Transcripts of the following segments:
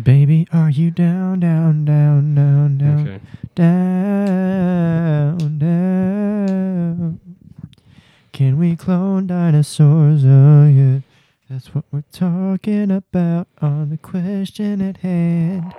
Baby, are you down, down, down, down, down, Okay. down, down? Can we clone dinosaurs? Oh yeah, that's what we're talking about on the question at hand.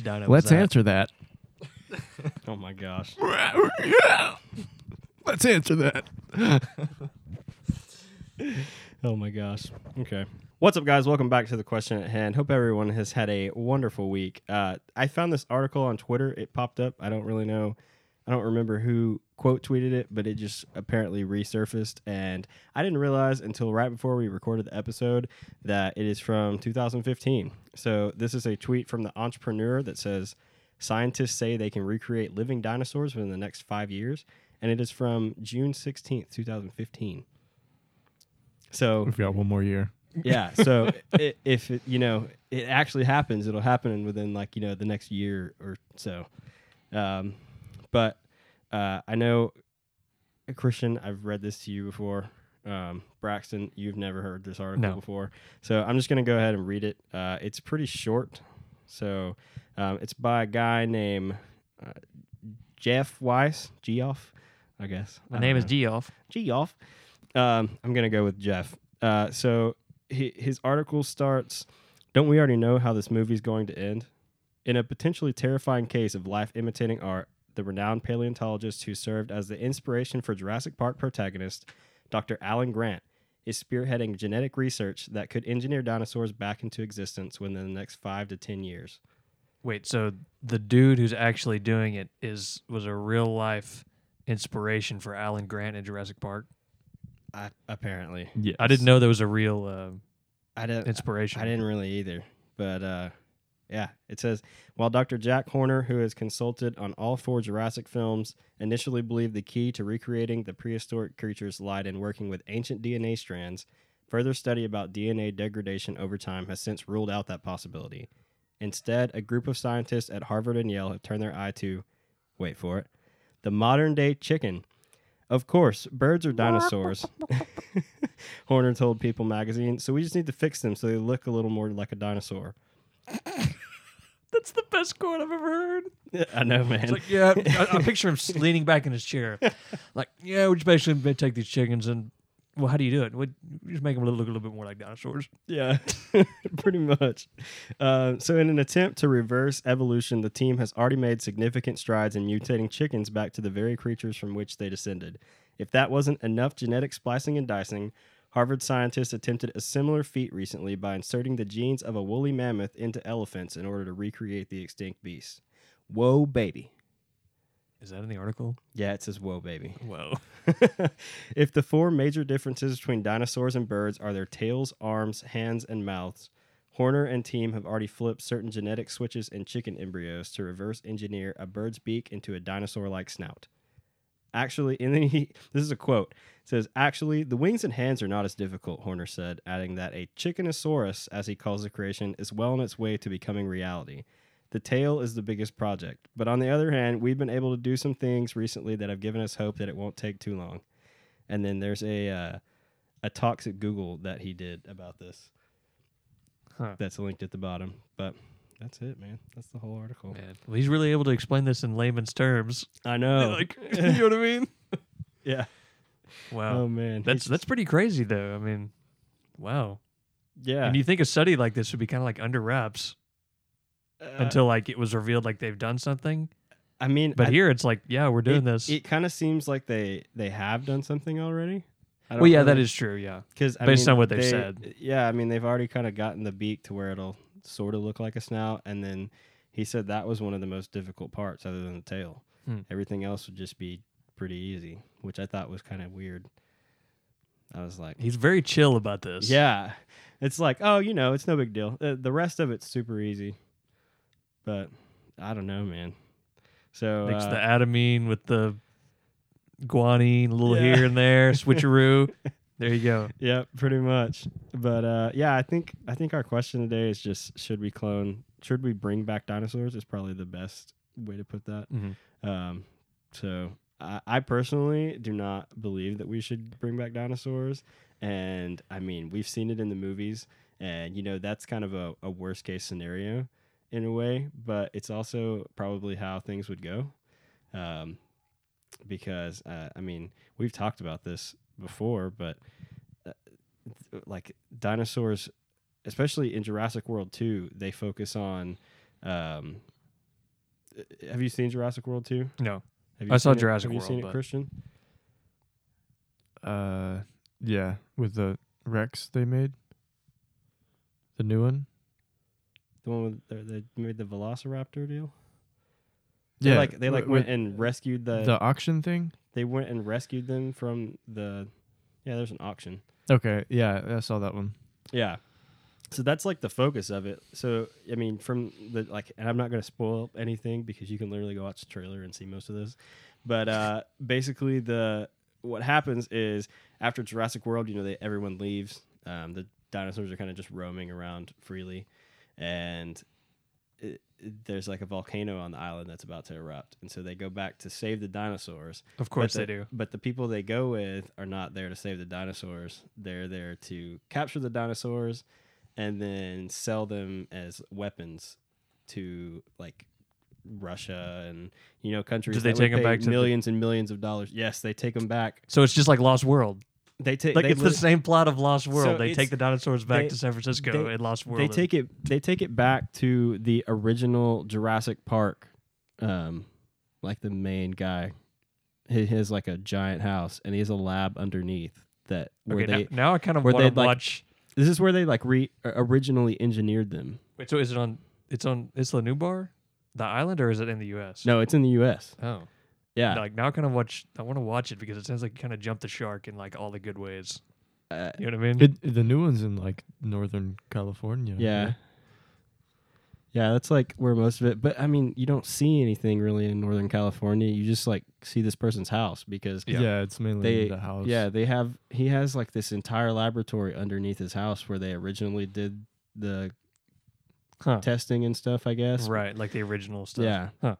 Which dino Let's that? answer that. Oh my gosh. Let's answer that. Oh my gosh. Okay. What's up, guys? Welcome back to the question at hand. Hope everyone has had a wonderful week. Uh, I found this article on Twitter. It popped up. I don't really know. I don't remember who quote tweeted it, but it just apparently resurfaced. And I didn't realize until right before we recorded the episode that it is from 2015. So this is a tweet from the entrepreneur that says scientists say they can recreate living dinosaurs within the next five years. And it is from June 16th, 2015. So We've got one more year. yeah so i if it, you know it actually happens it'll happen within like you know the next year or so um, but uh, i know uh, christian i've read this to you before um, braxton you've never heard this article No. before so i'm just going to go ahead and read it uh, it's pretty short so um, it's by a guy named uh, jeff weiss geoff i guess My I name is. Geoff. Geoff. Um, I'm gonna go with Jeff. Uh, so he, his article starts. Don't we already know how this movie's going to end? In a potentially terrifying case of life imitating art, the renowned paleontologist who served as the inspiration for Jurassic Park protagonist, Dr. Alan Grant, is spearheading genetic research that could engineer dinosaurs back into existence within the next five to ten years. Wait, so the dude who's actually doing it is was a real life inspiration for Alan Grant in Jurassic Park. I, apparently, Yeah. I didn't know there was a real uh, I didn't. inspiration. I didn't really either, but uh, yeah, it says while Dr. Jack Horner, who has consulted on all four Jurassic films, initially believed the key to recreating the prehistoric creatures lied in working with ancient DNA strands. Further study about DNA degradation over time has since ruled out that possibility. Instead, a group of scientists at Harvard and Yale have turned their eye to, wait for it, the modern day chicken. Of course, birds are dinosaurs. Horner told People magazine, so we just need to fix them so they look a little more like a dinosaur. That's the best quote I've ever heard. I know, man. It's like, yeah, I, I picture him leaning back in his chair, like, yeah, we just basically take these chickens and, well, how do you do it? We we just make them look, look a little bit more like dinosaurs. yeah, pretty much. Uh, so, in an attempt to reverse evolution, the team has already made significant strides in mutating chickens back to the very creatures from which they descended. If that wasn't enough genetic splicing and dicing, Harvard scientists attempted a similar feat recently by inserting the genes of a woolly mammoth into elephants in order to recreate the extinct beast. Whoa, baby. Is that in the article? Yeah, it says whoa, baby. Whoa. if the four major differences between dinosaurs and birds are their tails, arms, hands, and mouths, Horner and team have already flipped certain genetic switches in chicken embryos to reverse engineer a bird's beak into a dinosaur like snout. Actually, and then he, this is a quote. It says, Actually, the wings and hands are not as difficult, Horner said, adding that a chickenosaurus, as he calls the creation, is well on its way to becoming reality. The tail is the biggest project. But on the other hand, we've been able to do some things recently that have given us hope that it won't take too long. And then there's a uh, a toxic Google that he did about this. Huh. That's linked at the bottom. But that's it, man. That's the whole article. Man, well, he's really able to explain this in layman's terms. I know. Like, you know what I mean? yeah. Wow. Oh man. that's that's pretty crazy, though. I mean, wow. yeah. And you think a study like this would be kind of like under wraps Uh, until like it was revealed like they've done something. I mean, But I- here it's like, yeah, we're doing it, this. It kind of seems like they they have done something already. Well, yeah, that is true. Yeah. Because Based on what they've said. Yeah, I mean they've already kind of gotten the beak to where it'll sort of look like a snout, and then he said that was one of the most difficult parts, other than the tail. Hmm. Everything else would just be pretty easy, which I thought was kind of weird. I was like, He's very chill about this. yeah, it's like, oh, you know, it's no big deal. Uh, the rest of it's super easy. but I don't know, man. So Mix uh, the adenine with the guanine, a little Yeah. here and there, switcheroo. there you go. yeah, pretty much. But uh, yeah, I think I think our question today is just should we clone? Should we bring back dinosaurs? Is probably the best way to put that. Mm-hmm. Um, so I, I personally do not believe that we should bring back dinosaurs. And I mean, we've seen it in the movies, and you know that's kind of a, a worst case scenario in a way, but it's also probably how things would go. Um, because uh, I mean, we've talked about this before, but uh, like dinosaurs, especially in Jurassic World 2, they focus on. Um, uh, have you seen Jurassic World 2? No. Have you I saw seen it? Jurassic Have you seen it, Christian? Uh, yeah, with the Rex they made, the new one. The one with the, they made the Velociraptor deal. Yeah, like they like wi- went and rescued the, the auction thing. They went and rescued them from the. Yeah, there's an auction. Okay, yeah, I saw that one. Yeah. So that's like the focus of it. So I mean, from the like, and I'm not going to spoil anything because you can literally go watch the trailer and see most of this. But uh, basically, the what happens is after Jurassic World, you know, they everyone leaves. Um, the dinosaurs are kind of just roaming around freely, and it, there's like a volcano on the island that's about to erupt, and so they go back to save the dinosaurs. Of course But they the- do. But the people they go with are not there to save the dinosaurs. They're there to capture the dinosaurs and then sell them as weapons to like Russia and you know countries. Do they take 'em pay back to the- millions and millions of dollars? Yes, they take them back. So it's just like Lost World. They take Like they it's the same plot of Lost World. So they take the dinosaurs back they- to San Francisco they- in Lost World. They take it. They take it back to the original Jurassic Park, um, like the main guy. He has like a giant house, and he has a lab underneath that where Okay, they. now, now I kind of want to like- watch. This is where they like re uh, originally engineered them. Wait, so is it on? It's on Isla Nublar, the island, or is it in the U.S.? No, it's in the U.S. Oh, Yeah, Like now, kind of watch. I want to watch it because it sounds like you kind of jumped the shark in like all the good ways. uh, You know what I mean? It, the new one's in like Northern California. yeah, right? yeah. That's like where most of it. But I mean, you don't see anything really in Northern California. You just like see this person's house because Yeah. yeah, it's mainly they the house. yeah they have he has like this entire laboratory underneath his house where they originally did the Huh. testing and stuff. I guess Right, like the original stuff. Yeah. Huh.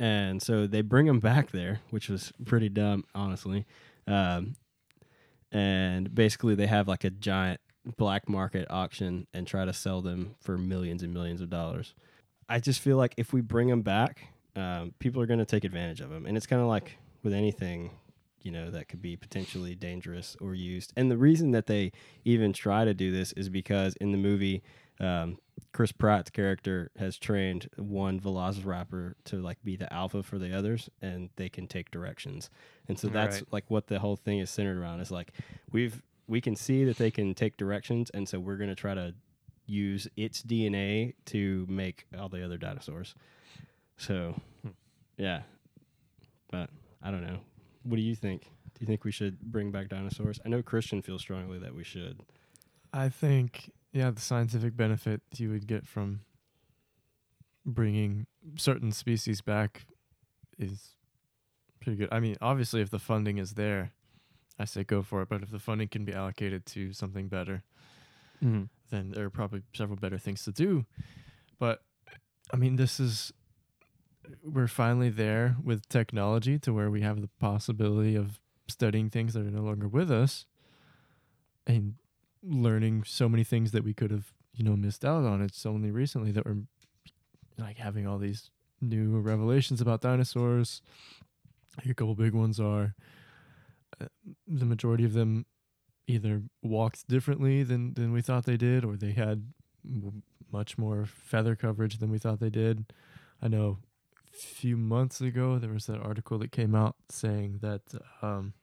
And so they bring him back there, which was pretty dumb, honestly. Um, and basically, they have like a giant black market auction and try to sell them for millions and millions of dollars. I just feel like if we bring them back, um, people are going to take advantage of them. And it's kind of like with anything, you know, that could be potentially dangerous or used. And the reason that they even try to do this is because in the movie, um, Chris Pratt's character has trained one Velociraptor to like be the alpha for the others, and they can take directions. And so that's Right. like what the whole thing is centered around. Is like we've we can see that they can take directions, and so we're gonna try to use its DNA to make all the other dinosaurs. So, Hmm. yeah, but I don't know. What do you think? Do you think we should bring back dinosaurs? I know Christian feels strongly that we should. I think yeah, the scientific benefit you would get from bringing certain species back is pretty good. I mean, obviously, if the funding is there, I say go for it. But if the funding can be allocated to something better, hmm then there are probably several better things to do. But I mean, this is we're finally there with technology to where we have the possibility of studying things that are no longer with us and learning so many things that we could have, you know, missed out on. It's only recently that we're like having all these new revelations about dinosaurs. A couple big ones are uh, the majority of them either walked differently than than we thought they did, or they had much more feather coverage than we thought they did. I know a few months ago there was that article that came out saying that um,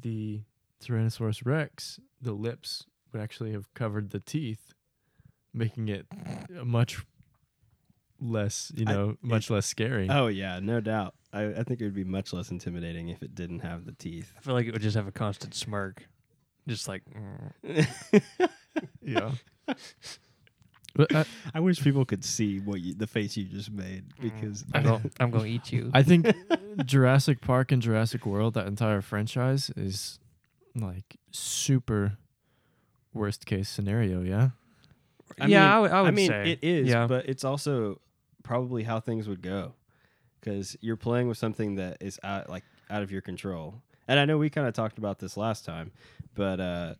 the Tyrannosaurus Rex, the lips would actually have covered the teeth, making it a much less, you I- know, much less scary. Oh yeah, no doubt. I, I think it would be much less intimidating if it didn't have the teeth. I feel like it would just have a constant smirk, just like. mm. yeah. But I, I wish people could see what you, the face you just made because I'm going. I'm going to eat you. I think Jurassic Park and Jurassic World, that entire franchise, is like super worst case scenario. Yeah. I yeah, mean- I would- I mean, say. it is, Yeah. but it's also probably how things would go because you're playing with something that is out like out of your control. And I know we kind of talked about this last time, but uh,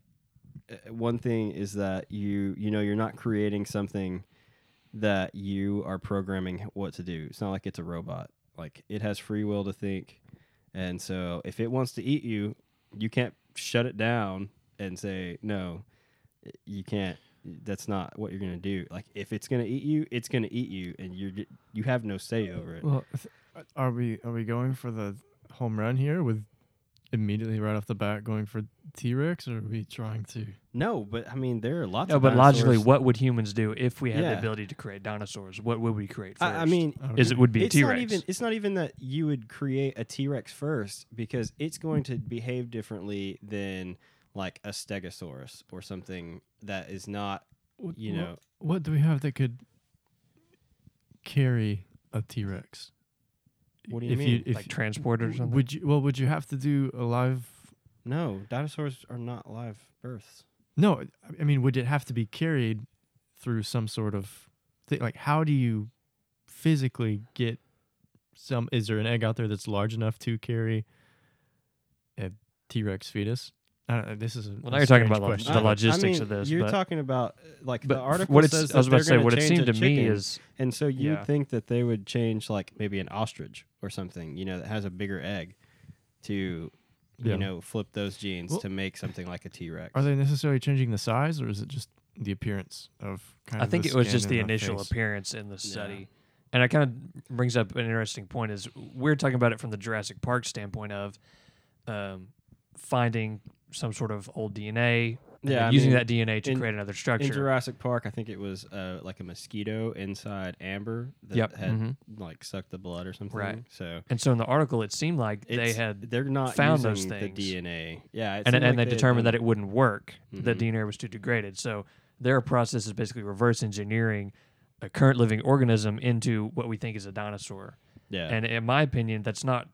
uh, one thing is that you you know you're not creating something that you are programming what to do. It's not like it's a robot. Like it has free will to think, and so if it wants to eat you, you can't shut it down and say no. You can't that's not what you're gonna do. Like if it's gonna eat you, it's gonna eat you, and you're you have no say over it. Well, are we are we going for the home run here with immediately right off the bat going for T Rex, or are we trying to? No, but I mean there are lots. no, of but logically, what would humans do if we had the ability to create dinosaurs? What would we create first? I, I mean, I don't is it would be a it's T not Rex? even it's not even that you would create a T Rex first because it's going to behave differently than like a Stegosaurus or something that is not What- you what- know what do we have that could carry a T Rex? What do you if mean? You, if like transported or something. Would you? Well, would you have to do a live? No dinosaurs are not live births. No, I- I mean, would it have to be carried through some sort of thing? Like, how do you physically get some? Is there an egg out there that's large enough to carry a T Rex fetus? I don't know. This is a Well, now a you're talking about the- question. the I- I logistics mean, of this, You're but- talking about uh, like the article what it's, says I was about to say, what it seemed to me is And so you Yeah. would think that they would change like maybe an ostrich or something, you know, that has a bigger egg to Yeah. you know, flip those genes Well- to make something like a T-Rex. Are they necessarily changing the size, or is it just the appearance of kind I of think the it was just the initial face? appearance in the study. And it kind of brings up an interesting point is we're talking about it from the Jurassic Park standpoint of um, finding some sort of old DNA, and Yeah, using mean, that DNA to in- create another structure. In. Jurassic Park, I think it was uh, like a mosquito inside amber that Yep, had mhm. like sucked the blood or something. Right. So and so in the article, it seemed like they had they're not found using those the. DNA. Yeah, and, and like they had determined that it wouldn't work. The Mhm. DNA was too degraded. So their process is basically reverse engineering a current living organism into what we think is a dinosaur. Yeah, And in my opinion, that's not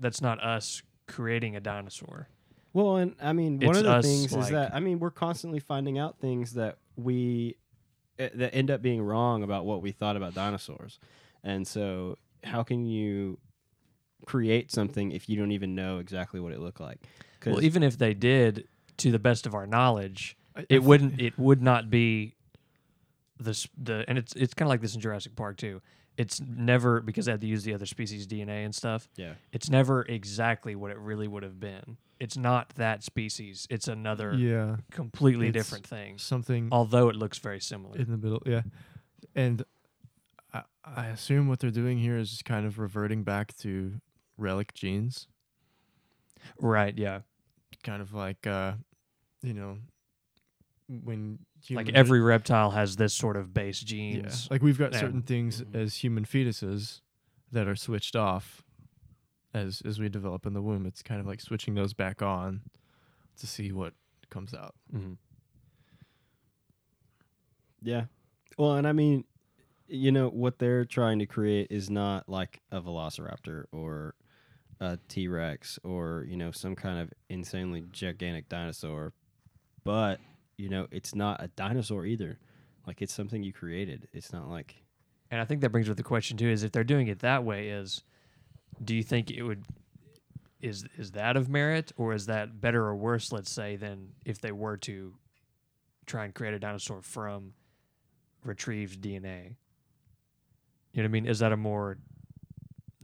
that's not us creating a dinosaur. Well, and I mean, one It's of the things like- is that I mean, we're constantly finding out things that we eh, that end up being wrong about what we thought about dinosaurs, and so how can you create something if you don't even know exactly what it looked like? Well, even if they did, to the best of our knowledge, I- I it thi- wouldn't. It would not be this the and it's it's kind of like this in Jurassic Park too. It's never because they had to use the other species DNA and stuff. yeah, It's never exactly what it really would have been. It's not that species. It's another Yeah, completely It's different thing. something Although it looks very similar. in the middle. Yeah, and I, I assume what they're doing here is just kind of reverting back to relic genes, right? Yeah. kind of like uh, you know, when Like every reptile has this sort of base yeah, genes. like we've got Yeah. certain things Mhm. as human fetuses that are switched off as as we develop in the womb. It's kind of like switching those back on to see what comes out. Mhm. yeah. Well, and I mean, you know, what they're trying to create is not like a Velociraptor or a T Rex or you know some kind of insanely gigantic dinosaur, but you know, it's not a dinosaur either. Like it's something you created. It's not like And I think that brings up the question too: is if they're doing it that way, is do you think it would is is that of merit, or is that better or worse? Let's say than if they were to try and create a dinosaur from retrieved DNA. You know what I mean? Is that a more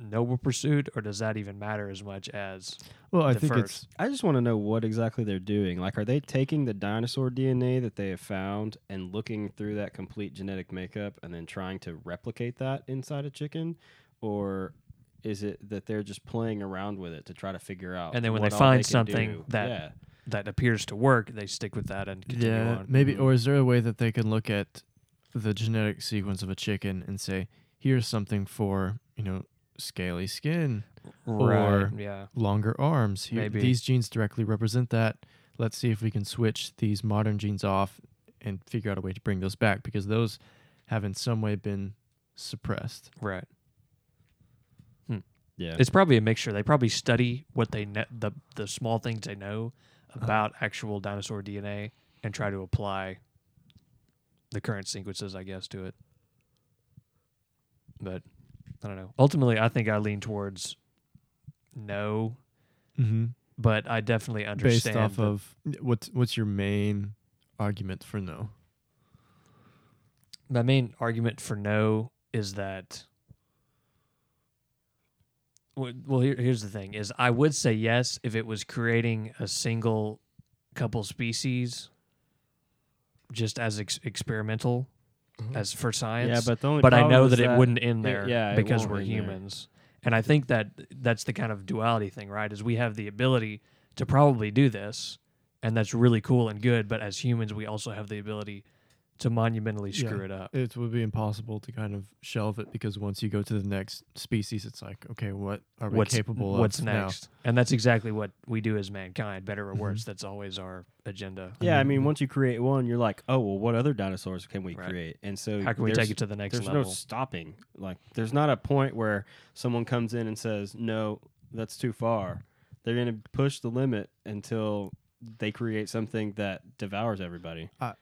noble pursuit, or does that even matter as much as Well, I The think first. it's I just want to know what exactly they're doing. Like, are they taking the dinosaur DNA that they have found and looking through that complete genetic makeup and then trying to replicate that inside a chicken? Or is it that they're just playing around with it to try to figure out? And then when what they find can something do? that- Yeah. that appears to work? They stick with that and continue yeah, on. maybe. Mhm. Or is there a way that they can look at the genetic sequence of a chicken and say, here's something for you know scaly skin, Right? or- yeah. longer arms. Here, Maybe. these genes directly represent that. Let's see if we can switch these modern genes off and figure out a way to bring those back because those have in some way been suppressed. Right. Yeah. It's probably a mixture. They probably study what they know, the the small things they know Uh-huh. about actual dinosaur DNA and try to apply the current sequences, I guess, to it. But I don't know. Ultimately, I think I lean towards no, Mm-hmm. but I definitely understand. Based off of what's what's your main argument for no? my main argument for no is that well, well here, here's the thing is i would say yes if it was creating a single couple species just as ex- experimental as for science Mm-hmm. yeah, but the only but i problem know is that, it wouldn't end it- there yeah, because we're end there. humans and i think that that's the kind of duality thing right is we have the ability to probably do this and that's really cool and good but as humans we also have the ability to monumentally Yeah. screw it up It would be impossible to kind of shelve it because once you go to the next species, it's like, okay, what are we what's capable what's of What's next and that's exactly what we do as mankind better or worse mm-hmm. that's always our agenda Yeah, I mean, once you create one, you're like, oh well, what other dinosaurs can we Right. create? And so how can we take it to the next There's level no stopping. Like, there's not a point where someone comes in and says, no, that's too far. They're gonna push the limit until they create something that devours everybody. W-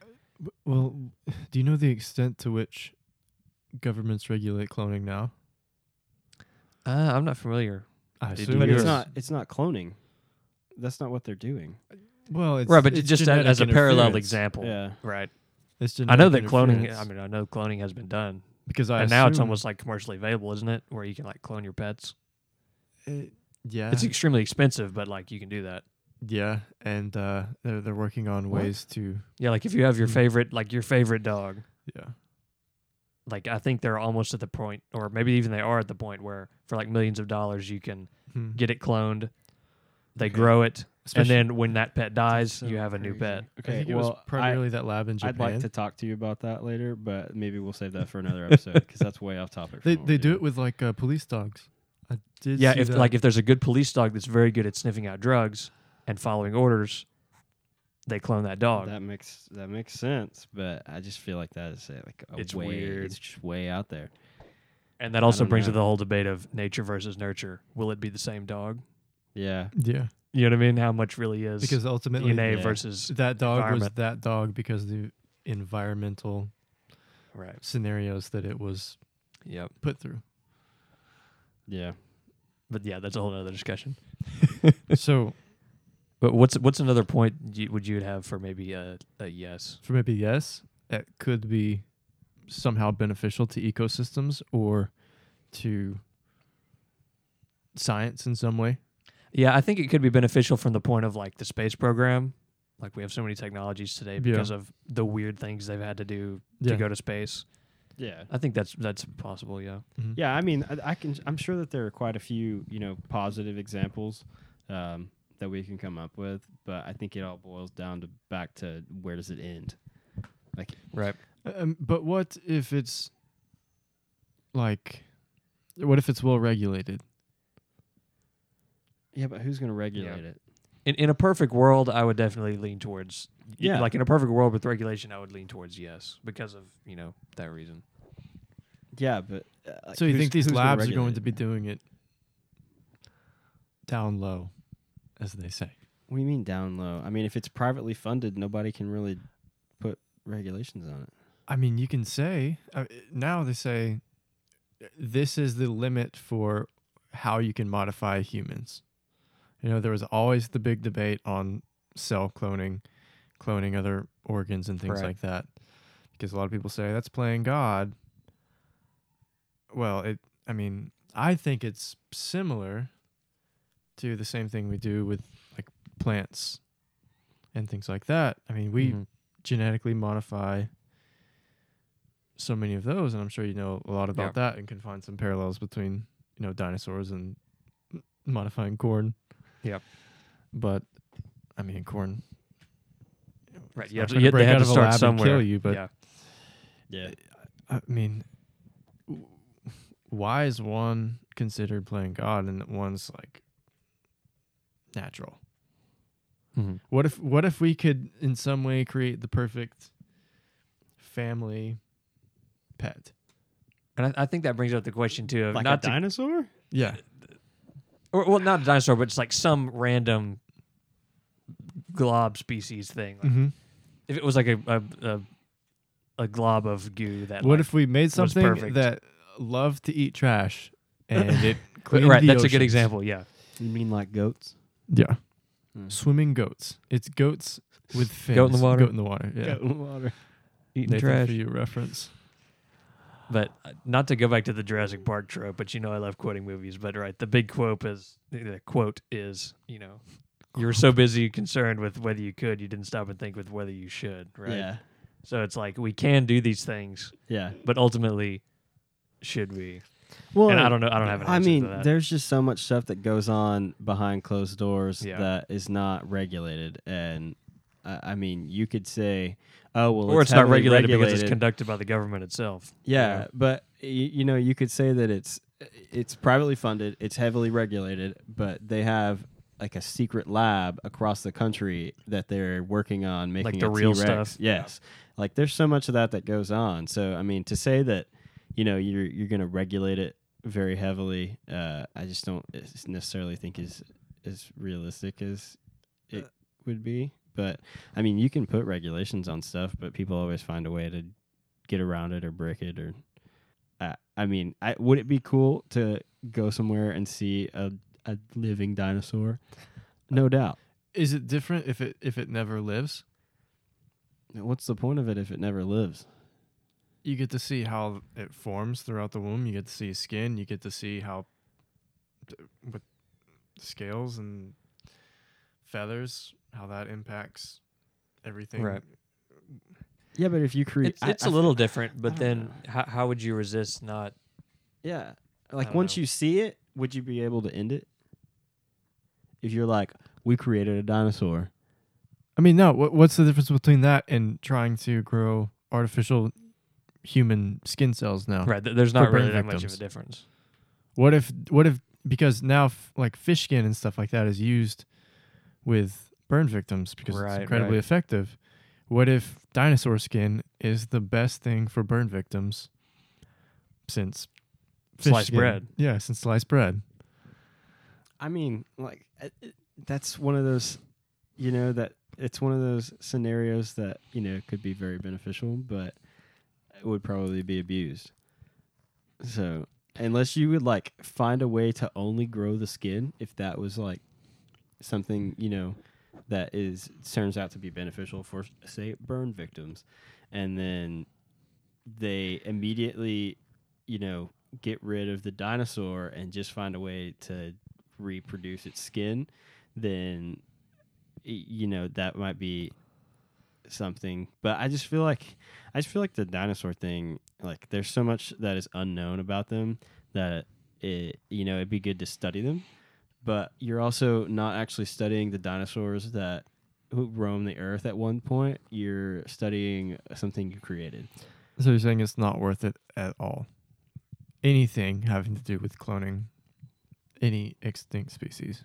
Well, do you know the extent to which governments regulate cloning now? uh, i'm not familiar. I assume do But it's not. It's not cloning. That's not what they're doing. Well, it's right but it's just a- as a parallel example. Yeah. right. It's i know that cloning i mean i know cloning has been done. Because I and now it's almost like commercially available isn't it? Where you can like clone your pets. It- yeah, it's extremely expensive but like you can do that yeah, and uh, they're they're working on What? ways to yeah like if you have your Mm. favorite like your favorite dog yeah. like i think they're almost at the point or maybe even they are at the point where for like millions of dollars you can Hmm. get it cloned they Okay. grow it Especially- and then when that pet dies so you have a new crazy. pet I Okay. think it well, was primarily that lab in I, Japan. I'd like to talk to you about that later, but maybe we'll save that for another episode because that's way off topic. they what they we're do doing. it with like uh, police dogs. I did. yeah see if that. like if there's a good police dog that's very good at sniffing out drugs and following orders they clone that dog. That makes that makes sense, but I just feel like that is like a It's way, weird. It's just way out there. and that also don't brings to the whole debate of nature versus nurture. Will it be the same dog? Yeah, yeah, you know what i mean? How much really is because ultimately dna yeah. versus that dog was that dog because the environmental right. scenarios that it was yep. put through. yeah. but yeah that's a whole other discussion. So but what's what's another point you, would you have for maybe a, a yes for maybe yes, it could be somehow beneficial to ecosystems or to science in some way. Yeah, I think it could be beneficial from the point of like the space program. Like we have so many technologies today Yeah. because of the weird things they've had to do to Yeah. go to space. Yeah. I think that's that's possible. Yeah. Mhm. Yeah, I mean, I, I can. I'm sure that there are quite a few, you know, positive examples um, that we can come up with, but I think it all boils down to back to where does it end? Like, Right. Um, but what if it's like, what if it's well regulated? yeah, but who's going to regulate it? In in a perfect world, I would definitely lean towards Yeah. Like in a perfect world with regulation, I would lean towards yes because of you know that reason. Yeah, but uh, like, So you think these who's gonna labs are regulate going to be doing it down low, as they say? What do you mean down low? I mean, if it's privately funded, nobody can really put regulations on it. I mean, you can say uh, now they say this is the limit for how you can modify humans. You know, there was always the big debate on cell cloning, cloning other organs and things Right. like that, because a lot of people say that's playing God. Well, it. I mean, I think it's similar to the same thing we do with like plants and things like that. I mean, we Mhm. genetically modify so many of those and i'm sure you know a lot about that and can find some parallels between you know dinosaurs and modifying corn Yep. but i mean corn right. You have to, gonna you, they break had to start somewhere. kill you, but- yeah. Yeah. i mean why is one considered playing god and one's like natural Mhm. what if what if we could in some way create the perfect family pet. And I, I think that brings up the question too of Like not a to, dinosaur? Yeah. or well, not a dinosaur, but it's like some random glob species thing. Like hmm If it was like a a, a, a glob of goo that What like, if we made something perfect. that loved to eat trash and it cleaned right? the That's a good oceans? example. Yeah. You mean like goats? Yeah. Hmm. Swimming goats. It's goats with fins. Goat in the water? Goat in the water. Yeah. Goat in the water. Eating Nathan, trash. for you reference. But uh, not to go back to the Jurassic Park trope, but you know I love quoting movies. But right, the big quote is the quote is you know you were so busy concerned with whether you could, you didn't stop and think with whether you should. Right. Yeah. So it's like we can do these things, Yeah. but ultimately, should we? Well, and I don't know. I don't have an I mean, to that. there's just so much stuff that goes on behind closed doors Yeah. that is not regulated, and I I mean, you could say, "Oh, well," or it's, not heavily regulated, because it's conducted by the government itself. Yeah, Yeah. but y- you know, you could say that it's it's privately funded, it's heavily regulated, but they have like a secret lab across the country that they're working on making the a real T-Rex. stuff? Yes, like there's so much of that that goes on. So I mean, to say that you know you're you're going to regulate it very heavily, uh, I just don't necessarily think is as realistic as it would be. But I mean, you can put regulations on stuff, but people always find a way to get around it or break it or uh, I mean, I, would it be cool to go somewhere and see a, a living dinosaur? No doubt. Is it different if it if it never lives? What's the point of it if it never lives? You get to see how it forms throughout the womb. You get to see skin. You get to see how with scales and feathers how that impacts everything. Right. Yeah, but if you create, It's, it's a little different, but then how, how would you resist not? yeah. Like once know. you see it, would you be able to end it? If you're like, we created a dinosaur. I mean, no. What, what's the difference between that and trying to grow artificial human skin cells now? Right. There's not really that much of a difference. What if what if because now f- like fish skin and stuff like that is used with burn victims because Right, it's incredibly right. effective. What if dinosaur skin is the best thing for burn victims since fish Sliced skin- bread. Yeah, since sliced bread. I mean, like uh, uh, that's one of those, you know, that it's one of those scenarios that you know could be very beneficial, but it would probably be abused. So unless you would like find a way to only grow the skin, if that was like something you know that is turns out to be beneficial for say burn victims, and then they immediately, you know, get rid of the dinosaur and just find a way to reproduce its skin, then you know that might be something. But I just feel like I just feel like the dinosaur thing, like there's so much that is unknown about them that it you know it'd be good to study them. But you're also not actually studying the dinosaurs that who roam the earth at one point. You're studying something you created. So you're saying it's not worth it at all. Anything having to do with cloning any extinct species.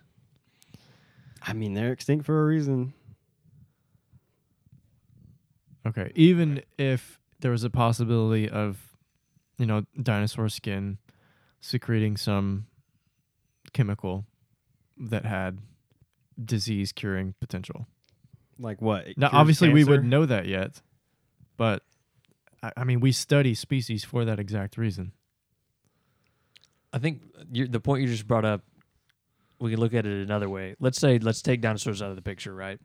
I mean, they're extinct for a reason. Okay. Even if there was a possibility of, you know, dinosaur skin secreting some chemical that had disease curing potential. Like what? It Now, cures obviously, we wouldn't know that yet, but I, I mean, we study species for that exact reason. I think you the point you just brought up, we can look at it another way. Let's say let's take dinosaurs out of the picture, right?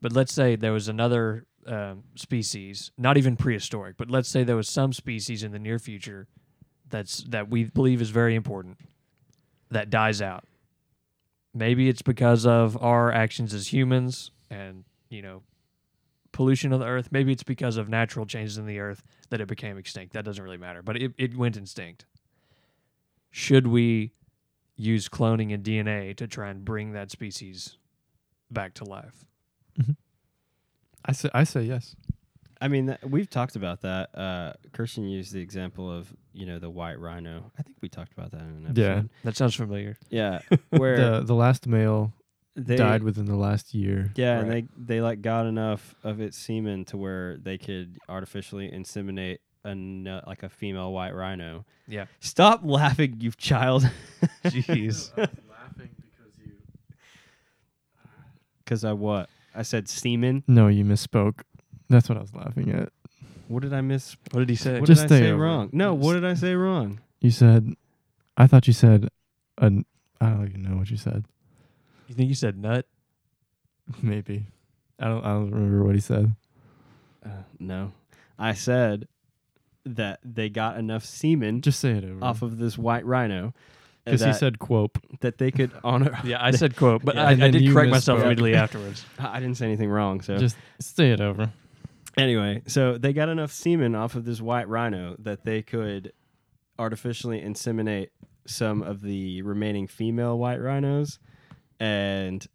But let's say there was another um, species, not even prehistoric, but let's say there was some species in the near future that's that we believe is very important that dies out. Maybe it's because of our actions as humans and you know pollution of the earth. Maybe it's because of natural changes in the earth that it became extinct. That doesn't really matter, but it, it went extinct should we use cloning and DNA to try and bring that species back to life? I say, I say yes. I mean, that, we've talked about that. Uh, Christian used the example of you know the white rhino. I think we talked about that in an episode. Yeah. That sounds familiar. Yeah, where The the last male they died within the last year. Yeah, and they they like got enough of its semen to where they could artificially inseminate a nu- like a female white rhino. Yeah. Stop laughing, you child. Jeez. laughing because you. Because I what? I said semen. No, you misspoke. That's what I was laughing at. What did I miss? What did he say? What Just did I stay say over it. wrong? No, what did I say wrong? You said, I thought you said, an, I don't even know what you said. You think you said nut? Maybe. I don't. I don't remember what he said. Uh, no, I said that they got enough semen Just say it over. off of this white rhino because he said "quote" that they could honor. Yeah, I said quote, but I, I then did you correct myself misspoke. immediately afterwards. I didn't say anything wrong. So Just say it over. Anyway, so they got enough semen off of this white rhino that they could artificially inseminate some of the remaining female white rhinos and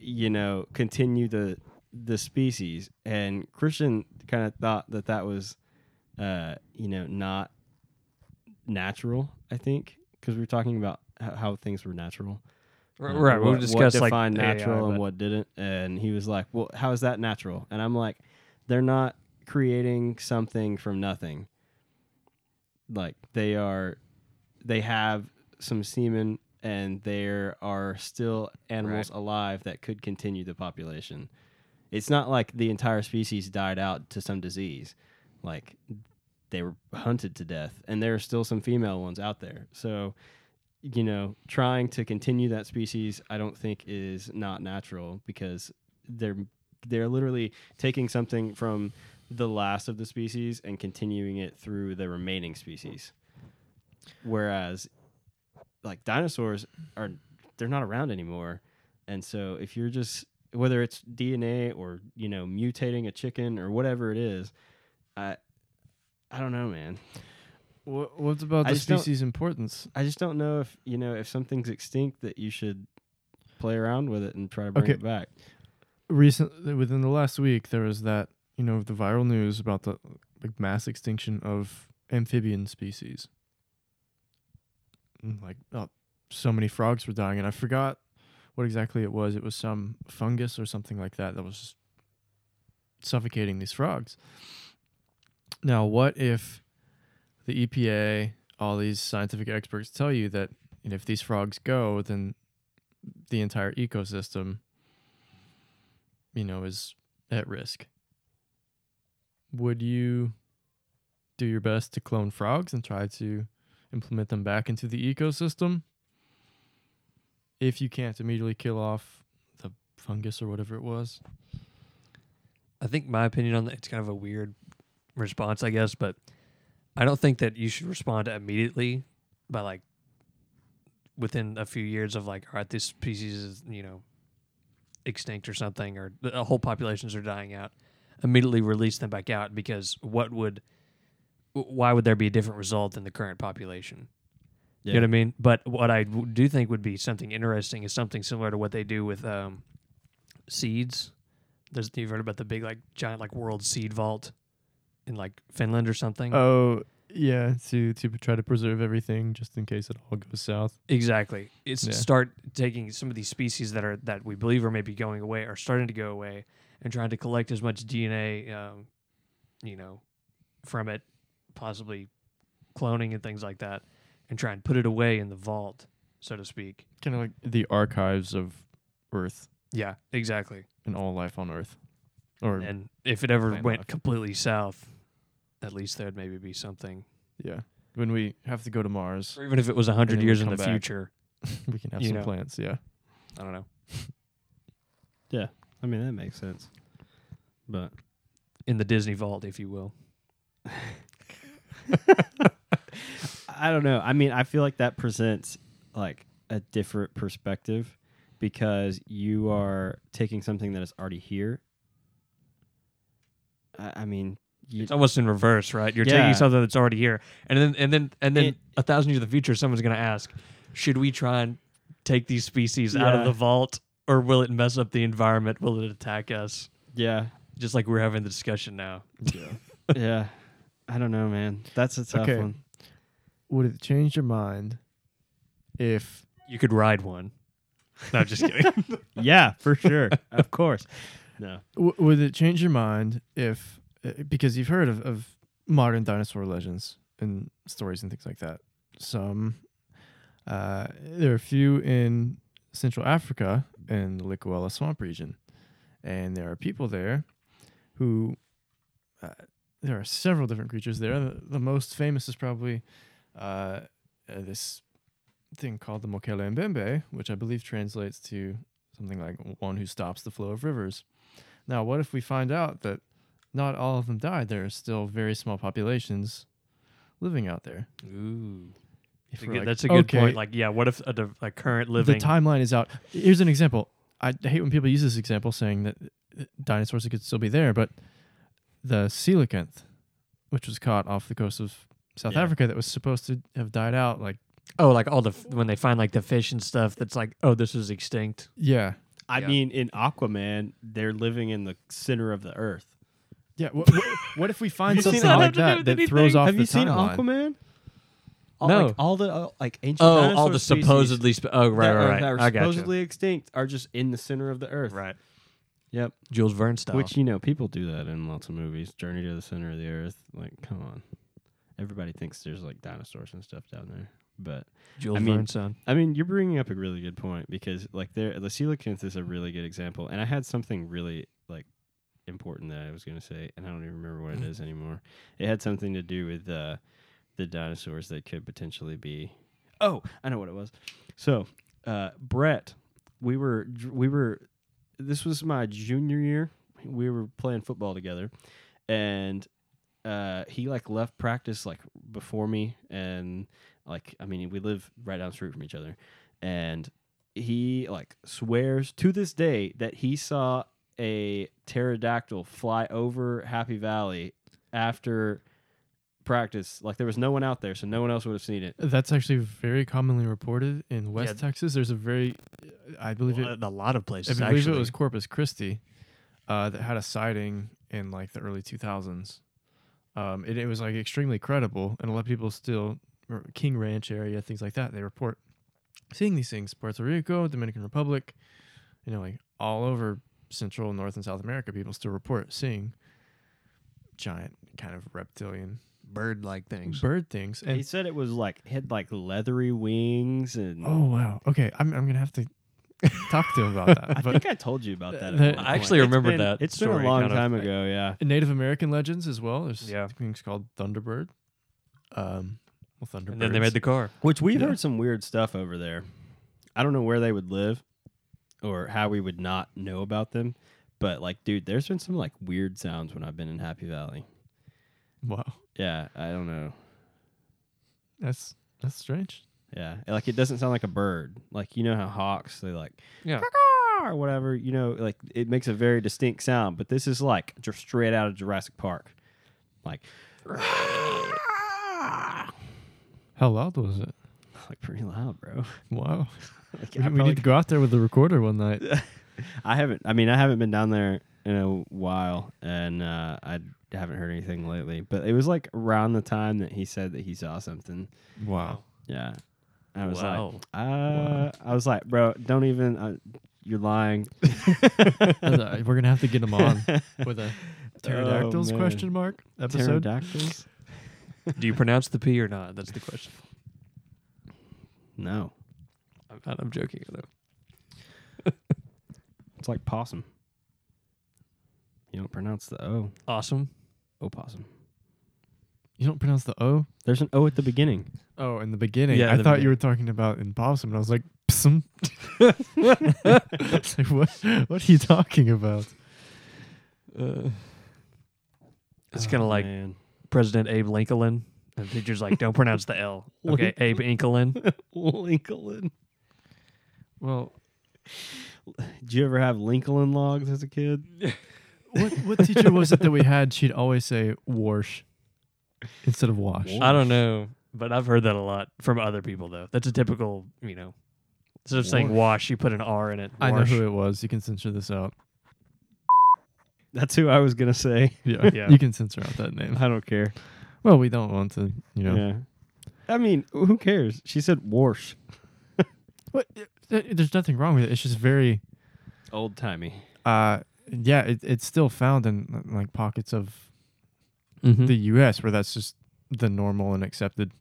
you know continue the the species and christian kind of thought that that was uh you know not natural i think because we were talking about how things were natural right, we'll discuss what like defined AI, natural and what didn't. And he was like, "Well, how is that natural?" And I'm like, "They're not creating something from nothing. Like they are, they have some semen, and there are still animals alive that could continue the population. It's not like the entire species died out to some disease, like." They were hunted to death, and there are still some female ones out there. So, you know, trying to continue that species, I don't think is not natural because they're they're literally taking something from the last of the species and continuing it through the remaining species. Whereas, like dinosaurs are, they're not around anymore, and so if you're just whether it's DNA or you know mutating a chicken or whatever it is, I I don't know, man. What, what's about I the species importance? I just don't know if you know if something's extinct that you should play around with it and try to bring Okay. it back. Recently, within the last week, there was that you know the viral news about the like mass extinction of amphibian species. And, Like, oh, so many frogs were dying, and I forgot what exactly it was. It was some fungus or something like that that was suffocating these frogs. Now, what if the EPA, all these scientific experts tell you that if these frogs go, then the entire ecosystem, you know, is at risk? Would you do your best to clone frogs and try to implement them back into the ecosystem? If you can't immediately kill off the fungus or whatever it was. I think my opinion on that it's kind of a weird response, I guess, but I don't think that you should respond immediately by like within a few years of like, all right, this species is you know extinct or something, or the whole populations are dying out. Immediately release them back out because what would, why would there be a different result than the current population? You know what I mean? But what I do think would be something interesting is something similar to what they do with um, seeds. There's you've heard about the big like giant like world seed vault in like Finland or something. Oh, yeah, to to try to preserve everything just in case it all goes south. Exactly. It's Yeah. start taking some of these species that are that we believe are maybe going away are starting to go away and trying to collect as much DNA, um, you know, from it, possibly cloning and things like that, and try and put it away in the vault, so to speak. Kind of like the archives of Earth Yeah, exactly. and all life on Earth. Or And if it ever went completely south, at least there'd maybe be something. yeah, when we have to go to Mars, Or even if it was a hundred years in the back. future, we can have You some know. plants. Yeah. I don't know. Yeah, I mean that makes sense. But In the Disney vault, if you will. I don't know. I mean, I feel like that presents like a different perspective because you are taking something that is already here. I, I mean, you, It's almost in reverse, right? You're Yeah. taking something that's already here, and then and then and then It- a thousand years in the future, someone's going to ask, should we try and take these species out of the vault, or will it mess up the environment? Will it attack us? yeah, Just like we're having the discussion now. Yeah. yeah. I don't know, man. That's a tough Okay. one. Would it change your mind if You could ride one. No, just kidding. yeah, for sure. of course. No. W- would it change your mind if, because you've heard of, of modern dinosaur legends and stories and things like that? Some, uh, there are a few in Central Africa in the Likouala swamp region, and there are people there who, uh, there are several different creatures there. The, the most famous is probably uh, uh, this thing called the Mokele Mbembe, which I believe translates to something like one who stops the flow of rivers. Now, what if we find out that not all of them died? There are still very small populations living out there. Ooh, If That's a good- like, that's a good okay, point. Like, yeah, what if a, a current living? the timeline is out. Here's an example. I hate when people use this example saying that dinosaurs could still be there, but the coelacanth, which was caught off the coast of South Yeah. Africa, that was supposed to have died out, like oh, like all the f- when they find like the fish and stuff. That's like, oh, this is extinct. yeah, I Yeah. mean, in Aquaman, they're living in the center of the earth. Yeah. What, what, what if we find something that? like Doesn't have that that throws off Have the you seen timeline? Aquaman? All, No. like, all the uh, like ancient Oh, all dinosaur the species supposedly. Sp- oh, right, that right, are, right. that are I got supposedly extinct are just in the center of the earth. Right. Yep. Jules Verne style. Which you know, people do that in lots of movies. Journey to the center of the earth. Like, come on. Everybody thinks there's like dinosaurs and stuff down there, but Jules I mean- Verne son. I mean, you're bringing up a really good point because like there, the coelacanth is a really good example, and I had something really like important that I was going to say, and I don't even remember what it is anymore. It had something to do with uh, the dinosaurs that could potentially be. Oh, I know what it was. So, uh, Brett, we were we were. This was my junior year. We were playing football together, and uh, he like left practice like before me, and like I mean we live right down the street from each other, and he like swears to this day that he saw a pterodactyl fly over Happy Valley after practice. Like there was no one out there, so no one else would have seen it. That's actually very commonly reported in West Yeah. Texas. There's a very, I believe it, a lot of places. I places. believe actually. it was Corpus Christi, uh, that had a sighting in like the early 2000s. Um, it, it was like extremely credible, and a lot of people still or King Ranch area, things like that. They report seeing these things. Puerto Rico, Dominican Republic, you know, like all over Central, North, and South America, people still report seeing giant kind of reptilian bird-like things. bird things. And he said it was like had like leathery wings and. oh wow, okay, I'm I'm gonna have to talk to him about that. I but think I told you about that. at that- one I point. actually It's remember been- that It's been a long kind of. time ago. Yeah. Native American legends as well. There's Yeah. things called Thunderbird. Um, well, Thunderbirds. and then they made the car. Which we've Yeah. heard some weird stuff over there. I don't know where they would live or how we would not know about them. But like, dude, there's been some like weird sounds when I've been in Happy Valley. Wow, Yeah, I don't know. that's that's strange. Yeah, like it doesn't sound like a bird. Like you know how hawks they like Yeah. or whatever. You know, like it makes a very distinct sound. But this is like just straight out of Jurassic Park. Like, How loud was it? like pretty loud, bro. Wow, Like, we, I we need to go out there with the recorder one night. I haven't. I mean, I haven't been down there in a while, and uh, I haven't heard anything lately. But it was like around the time that he said that he saw something. Wow, Yeah, I was Wow. like, uh, I was like, bro, don't even. Uh, you're lying. We're gonna have to get him on with a pterodactyls Oh, question mark episode. Pterodactyls? Do you pronounce the P or not? That's the question. No, I'm, I'm joking though. it's like possum. You don't pronounce the O. Awesome. Opossum. You don't pronounce the O. There's an O at the beginning. Oh, in the beginning, Yeah, I in the thought you were talking about in possum, and I was like, psum. It's like, what? What are you talking about? Uh, it's Oh, kind of like man. President Abe Lincoln. And the teacher's like, don't pronounce the L. Okay, Abe Lincoln. Lincoln. Well, Did you ever have Lincoln logs as a kid? what what teacher was it that we had? She'd always say "wash" instead of "wash." Wash. I don't know, but I've heard that a lot from other people though. That's a typical, you know, instead of saying wash, you put an R in it. I know Wash. who it was. You can censor this out. That's who I was gonna say. Yeah, Yeah. you can censor out that name. I don't care. Well, we don't want to, you know. Yeah. I mean, who cares? She said wash. What? Th- there's nothing wrong with it. It's just very, Old timey. uh, yeah, it, it's still found in like pockets of Mm-hmm. the U.S. where that's just the normal and accepted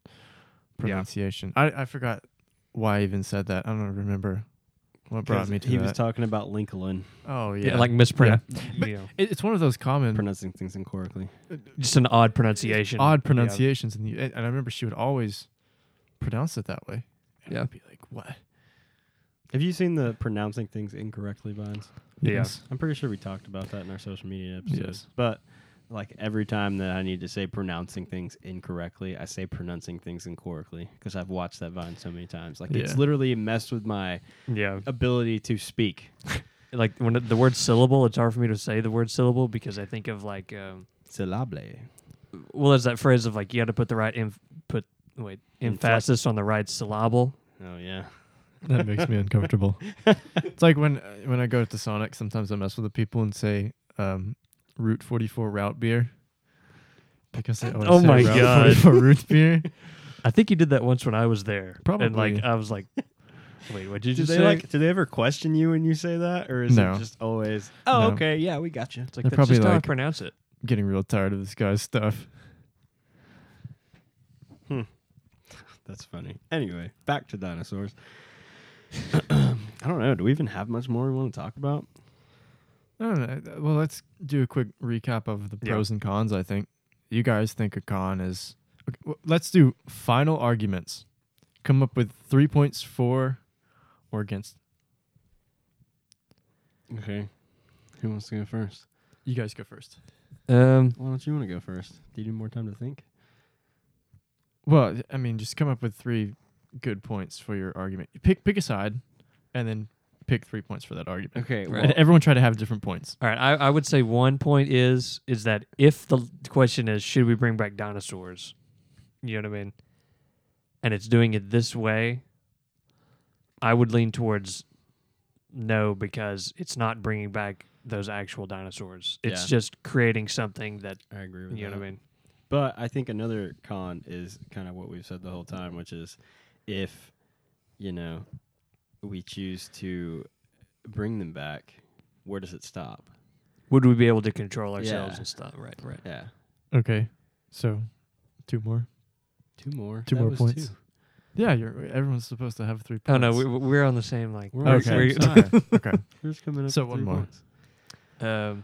pronunciation. I, I forgot why I even said that. I don't remember what brought me to he that. was talking about Lincoln oh yeah. yeah, like mispronounce. But- you know, It, it's one of those common pronouncing things incorrectly. just an odd pronunciation. odd Yeah. pronunciations, in the, and I remember she would always pronounce it that way. And Yeah. I'd be like, what? Have you seen the pronouncing things incorrectly vines? Yeah. Yes. I'm pretty sure we talked about that in our social media episodes. Yes. But like every time that I need to say pronouncing things incorrectly, I say pronouncing things incorrectly because I've watched that vine so many times. Like it's Yeah. literally messed with my Yeah. ability to speak. Like when the word syllable, it's hard for me to say the word syllable because I think of like, um, Syllable. well, there's that phrase of like you got to put the right inf- put wait emphasis on the right syllable. Oh yeah. That makes me uncomfortable. it's like when when I go to Sonic, sometimes I mess with the people and say um, Route 44 route beer because they always Oh say my Route God. 44 root beer. I think you did that once when I was there. And like I was like, wait, what did you Do just they say? like? Do they ever question you when you say that, or is No. it just always? Oh, No. okay, yeah, we got you. it's like They're that's probably just how I like- pronounce it. Getting real tired of this guy's stuff. That's funny. Anyway, back to dinosaurs. I don't know. Do we even have much more we want to talk about? I don't know. Well, let's do a quick recap of the Yeah. pros and cons. I think you guys think a con is. Okay, well, let's do final arguments. Come up with three points for or against. Okay. Who wants to go first? You guys go first. Um, Why don't you want to go first? Do you need more time to think? Well, I mean, just come up with three good points for your argument. Pick pick a side, and then pick three points for that argument. Okay. Right. And everyone try to have different points. all right, I, I would say one point is is that if the question is should we bring back dinosaurs, you know what I mean, and it's doing it this way, I would lean towards no because it's not bringing back those actual dinosaurs. It's Yeah. just creating something that I agree with you know what I mean. But I think another con is kind of what we've said the whole time, which is if, you know, we choose to bring them back, where does it stop? Would we be able to control ourselves Yeah. and stuff? Right, right. Yeah. Okay, so two more. Two more. Two That more was points. two. Yeah, you're everyone's supposed to have three Oh points. Oh no, we, we're on the same like. We're on the Okay. same side. okay. We're just coming up So with one three more. points. Um,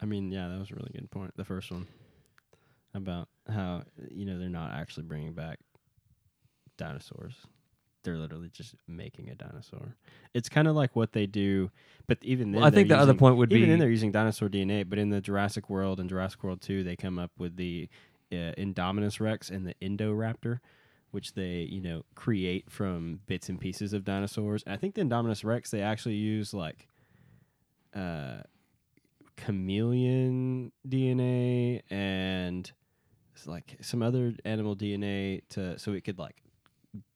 I mean, yeah, that was a really good point. The first one about how you know they're not actually bringing back dinosaurs; they're literally just making a dinosaur. It's kind of like what they do, but even then, well, I think the they're other point would even be then they're using dinosaur DNA. But in the Jurassic World and Jurassic World Two, they come up with the uh, Indominus Rex and the Indoraptor. Which they, you know, create from bits and pieces of dinosaurs. And I think the Indominus Rex they actually use like uh, chameleon DNA and like some other animal DNA to so it could like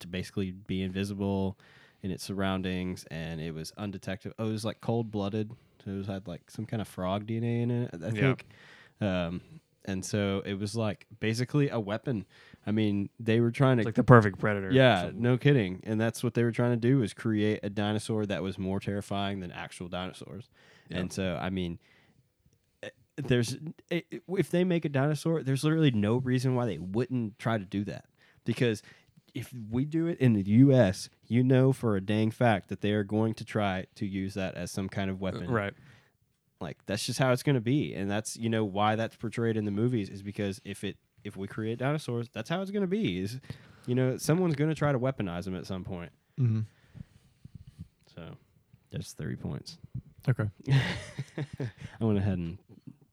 to basically be invisible in its surroundings and it was undetectable. Oh, it was like cold blooded. So it was had like some kind of frog DNA in it, I Yeah. think. Um and so it was like basically a weapon. I mean, they were trying to like the perfect predator. yeah, no kidding. And that's what they were trying to do is create a dinosaur that was more terrifying than actual dinosaurs. Yeah. And so, I mean, there's if they make a dinosaur, there's literally no reason why they wouldn't try to do that. Because if we do it in the U.S., you know for a dang fact that they are going to try to use that as some kind of weapon. right. Like that's just how it's going to be, and that's you know why that's portrayed in the movies is because if it if we create dinosaurs, that's how it's going to be. Is you know someone's going to try to weaponize them at some point. Mm-hmm. So that's three points. Okay. I went ahead and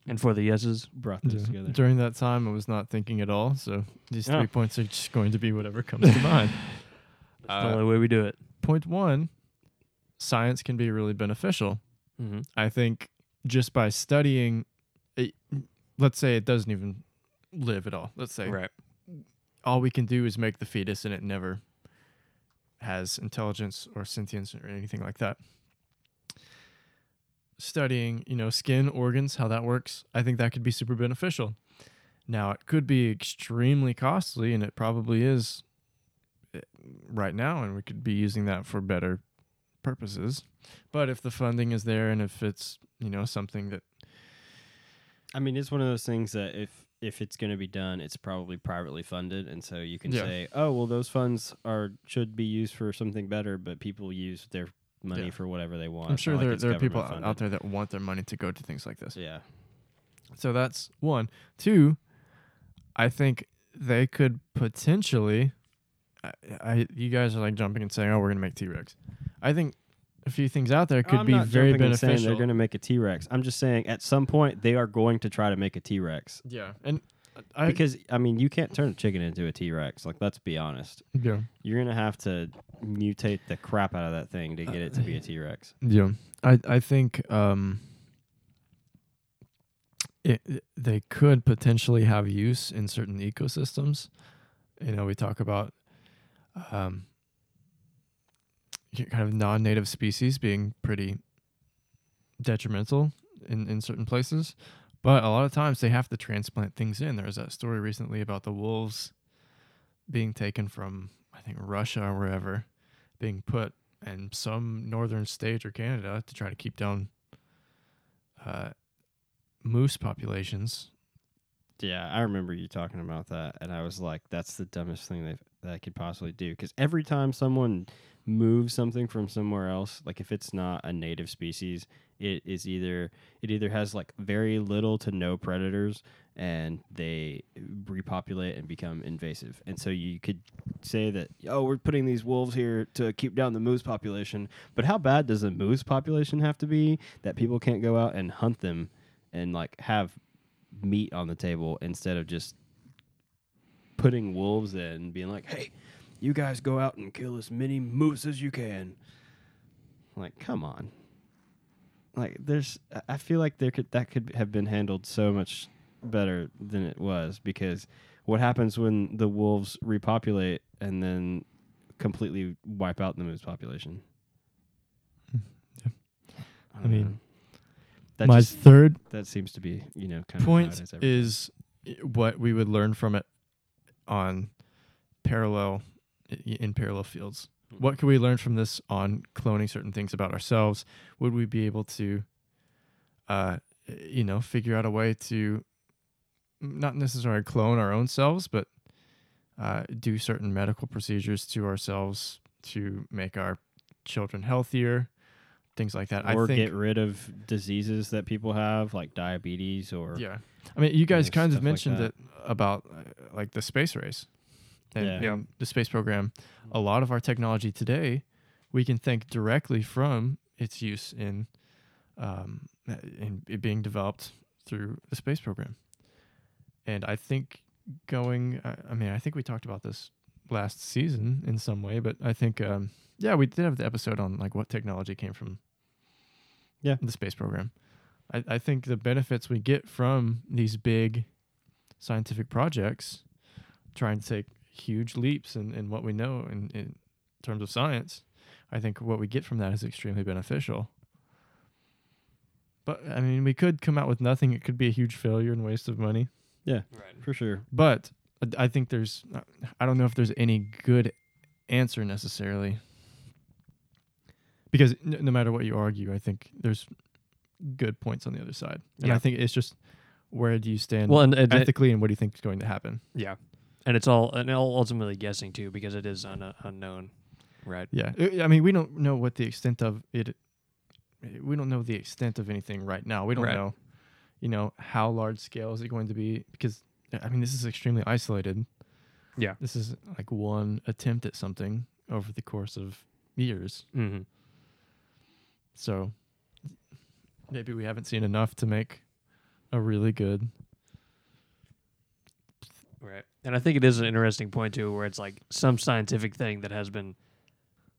And for the yeses, brought this Yeah. together. During that time, I was not thinking at all. So these Oh. three points are just going to be whatever comes to mind. that's the Uh, only way we do it. Point one: science can be really beneficial. Mm-hmm. I think just by studying, it, let's say it doesn't even live at all. Let's say Right. all we can do is make the fetus and it never has intelligence or sentience or anything like that. Studying, you know, skin, organs, how that works, I think that could be super beneficial. Now, it could be extremely costly and it probably is eh, right now, and we could be using that for better purposes. But if the funding is there, and if it's you know something that I mean, it's one of those things that if if it's going to be done, it's probably privately funded, and so you can Yeah. say, "Oh, well, those funds are should be used for something better," but people use their money Yeah. for whatever they want. I'm sure not like there there are people government out there that want their money to go to things like this. Yeah, So that's one. Two, I think they could potentially. I, I you guys are like jumping and saying, "Oh, we're gonna make T Rex." I think a few things out there could I'm be not very jumping and saying beneficial. They're going to make a T Rex. I'm just saying at some point they are going to try to make a T Rex yeah, and I because I mean you can't turn a chicken into a T Rex. Like let's be honest, yeah you're going to have to mutate the crap out of that thing to get it to be a T Rex. yeah I I think um. It, it- they could potentially have use in certain ecosystems. You know, we talk about um, kind of non-native species being pretty detrimental in, in certain places. But a lot of times they have to transplant things in. There was that story recently about the wolves being taken from I think Russia or wherever, being put in some northern state or Canada to try to keep down uh, moose populations. Yeah, I remember you talking about that, and I was like, "That's the dumbest thing they that I could possibly do." Because every time someone moves something from somewhere else, like if it's not a native species, it is either it either has like very little to no predators, and they repopulate and become invasive. And so you could say that, "Oh, we're putting these wolves here to keep down the moose population," but how bad does the moose population have to be that people can't go out and hunt them and like have meat on the table instead of just putting wolves in and being like, "Hey, you guys go out and kill as many moose as you can." Like, come on. Like, there's, I- I feel like there could that could have been handled so much better than it was because what happens when the wolves repopulate and then completely wipe out the moose population? Hmm, yeah. don't I mean, that My just, third that seems to be you know kind of point nowadays is eh, what we would learn from it on parallel in parallel fields. Hmm. What can we learn from this on cloning certain things about ourselves? Would we be able to, uh, you know, figure out a way to not necessarily clone our own selves, but uh, do certain medical procedures to ourselves to make our children healthier, things like that. or I think get rid of diseases that people have like diabetes or yeah. I mean, you guys kind of mentioned that. it about uh, like the space race and, Yeah. Yeah. and the space program. A lot of our technology today, we can thank directly from its use in um, in it being developed through the space program. And I think going, I I mean, I think we talked about this last season in some way, but I think, um, yeah, we did have the episode on like what technology came from Yeah. the space program. I, I think the benefits we get from these big scientific projects, trying to take huge leaps in, in what we know in, in terms of science, I think what we get from that is extremely beneficial. But I mean, we could come out with nothing. It could be a huge failure and waste of money. Yeah, right. for sure. But I- I think there's, I don't know if there's any good answer necessarily. Because n- no matter what you argue, I think there's good points on the other side. And Yeah. I think it's just where do you stand Well, and, and it- ethically and what do you think is going to happen? yeah, and it's all and all ultimately guessing too because it is un- unknown, right? Yeah. I mean, we don't know what the extent of it, we don't know the extent of anything right now. We don't Right. know, you know, how large scale is it going to be? Because, I mean, this is extremely isolated. Yeah. This is like one attempt at something over the course of years. Mm-hmm. So maybe we haven't seen enough to make a really good. Right. And I think it is an interesting point too, where it's like some scientific thing that has been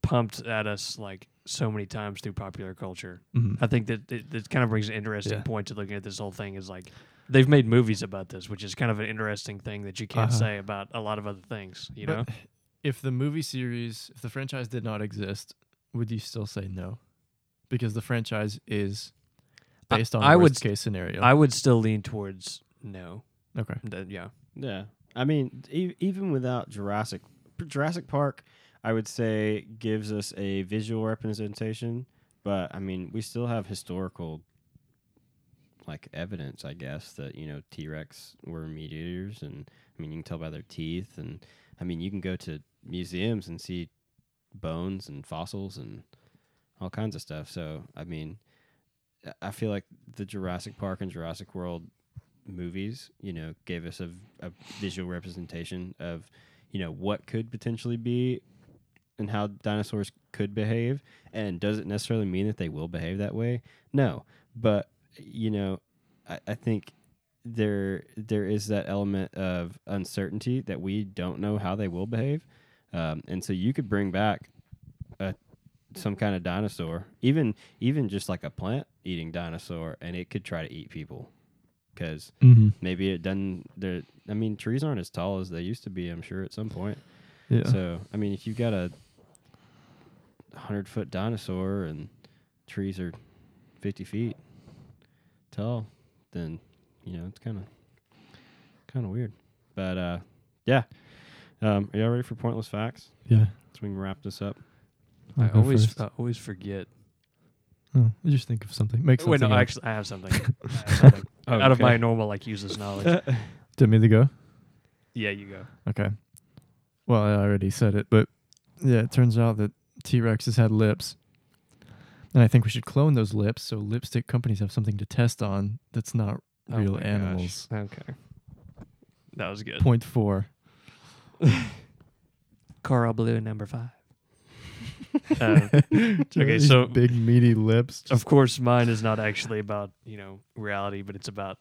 pumped at us like so many times through popular culture. I think that it, it kind of brings an interesting Yeah. point to looking at this whole thing is like they've made movies about this, which is kind of an interesting thing that you can't Uh-huh. say about a lot of other things, you know? If the movie series, if the franchise did not exist, would you still say no? Because the franchise is I- based on I would worst case scenario. I would still lean towards no. okay. That- yeah. Yeah, I mean, e- even without Jurassic Jurassic Park, I would say, gives us a visual representation, but I mean, we still have historical like evidence, I guess, that you know T Rex were meat eaters, and I mean, you can tell by their teeth, and I mean, you can go to museums and see bones and fossils and all kinds of stuff. So, I mean, I feel like the Jurassic Park and Jurassic World movies, you know, gave us a visual representation of, you know, what could potentially be and how dinosaurs could behave. And does it necessarily mean that they will behave that way? No. But, you know, I, I think there there is that element of uncertainty that we don't know how they will behave. Um, and so you could bring back a some kind of dinosaur, even even just like a plant eating dinosaur, and it could try to eat people because Mm-hmm. maybe it doesn't. There, I mean, trees aren't as tall as they used to be. I'm sure at some point. Yeah. So I mean, if you've got a hundred foot dinosaur and trees are fifty feet tall, then you know it's kind of kind of weird. But uh, yeah. Um, are y'all ready for pointless facts? yeah. So we can wrap this up. I'll I always first. I always forget. Oh, you just think of something. Make something. Wait, no, up. actually, I have something. I have something. Oh, Out of my normal like useless knowledge. Did me to go? yeah, you go. Okay. Well, I already said it, but yeah, it turns out that T Rexes had lips. And I think we should clone those lips so lipstick companies have something to test on that's not Oh real my gosh. animals. Okay. That was good. Point four. Coral blue number five. Uh, These so- big meaty lips. of course, mine is not actually about you know reality, but it's about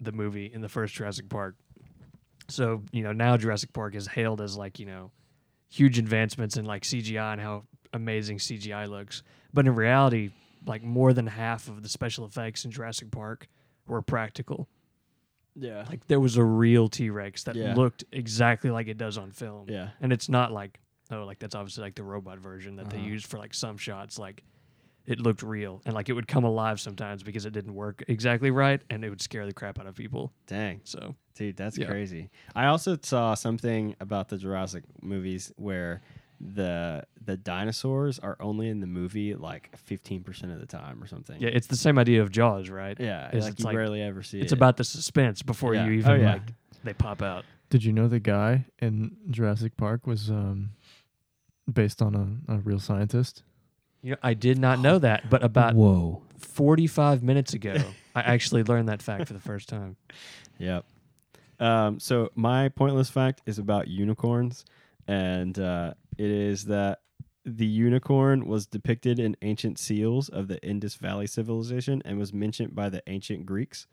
the movie in the first Jurassic Park. So you know now Jurassic Park is hailed as like you know huge advancements in like CGI and how amazing CGI looks, but in reality, like more than half of the special effects in Jurassic Park were practical. Yeah. Like there was a real T Rex that Yeah. looked exactly like it does on film. Yeah. And it's not like oh, like that's obviously like the robot version that they Uh-huh. used for like some shots. Like it looked real and like it would come alive sometimes because it didn't work exactly right and it would scare the crap out of people. Dang. So Dude, that's Yeah. crazy. I also saw something about the Jurassic movies where the the dinosaurs are only in the movie like 15% of the time or something. yeah, it's the same idea of Jaws, right? Yeah, Is like it's you like- rarely ever see It's it. about the suspense before Yeah. you Oh, even yeah. like they pop out. Did you know the guy in Jurassic Park was um, based on a, a real scientist? You know, I did not know that, but about Whoa. 45 minutes ago, I actually learned that fact for the first time. Yep. Um, so my pointless fact is about unicorns, and uh, it is that the unicorn was depicted in ancient seals of the Indus Valley civilization and was mentioned by the ancient Greeks.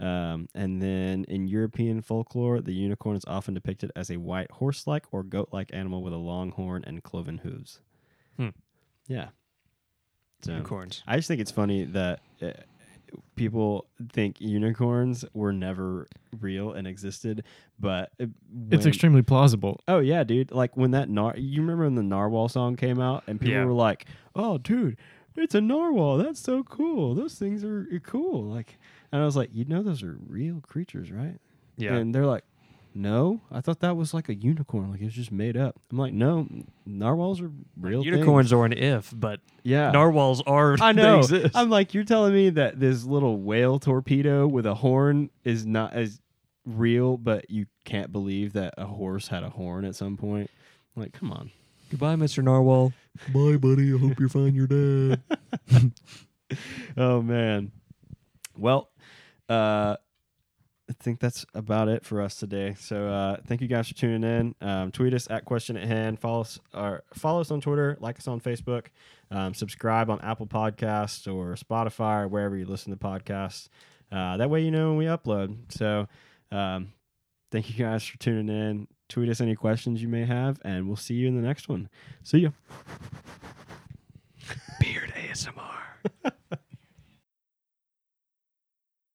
Um, and then in European folklore, the unicorn is often depicted as a white horse-like or goat-like animal with a long horn and cloven hooves. Hmm. Yeah. So Unicorns. I just think it's funny that uh, people think unicorns were never real and existed, but uh, It's extremely plausible. Oh yeah, dude! Like when that nar, you remember when the narwhal song came out, and people Yeah. were like, "Oh, dude, it's a narwhal. That's so cool. Those things are uh, cool." Like, and I was like, "You know, those are real creatures, right?" Yeah. And they're like, "No, I thought that was like a unicorn. Like it was just made up." I'm like, "No, narwhals are real. things." Unicorns are an if, but yeah, narwhals are. I they know. exist. I'm like, you're telling me that this little whale torpedo with a horn is not as real, but you can't believe that a horse had a horn at some point. Like, come on. Goodbye, Mr. Narwhal. Bye, buddy. I hope you find your dad. Oh man. Well, uh, I think that's about it for us today. So uh, thank you guys for tuning in. Um, tweet us at question at hand. Follow us or follow us on Twitter. Like us on Facebook. Um, subscribe on Apple Podcasts or Spotify or wherever you listen to podcasts. Uh, that way you know when we upload. So um, thank you guys for tuning in. Tweet us any questions you may have, and we'll see you in the next one. See ya. Beard ASMR.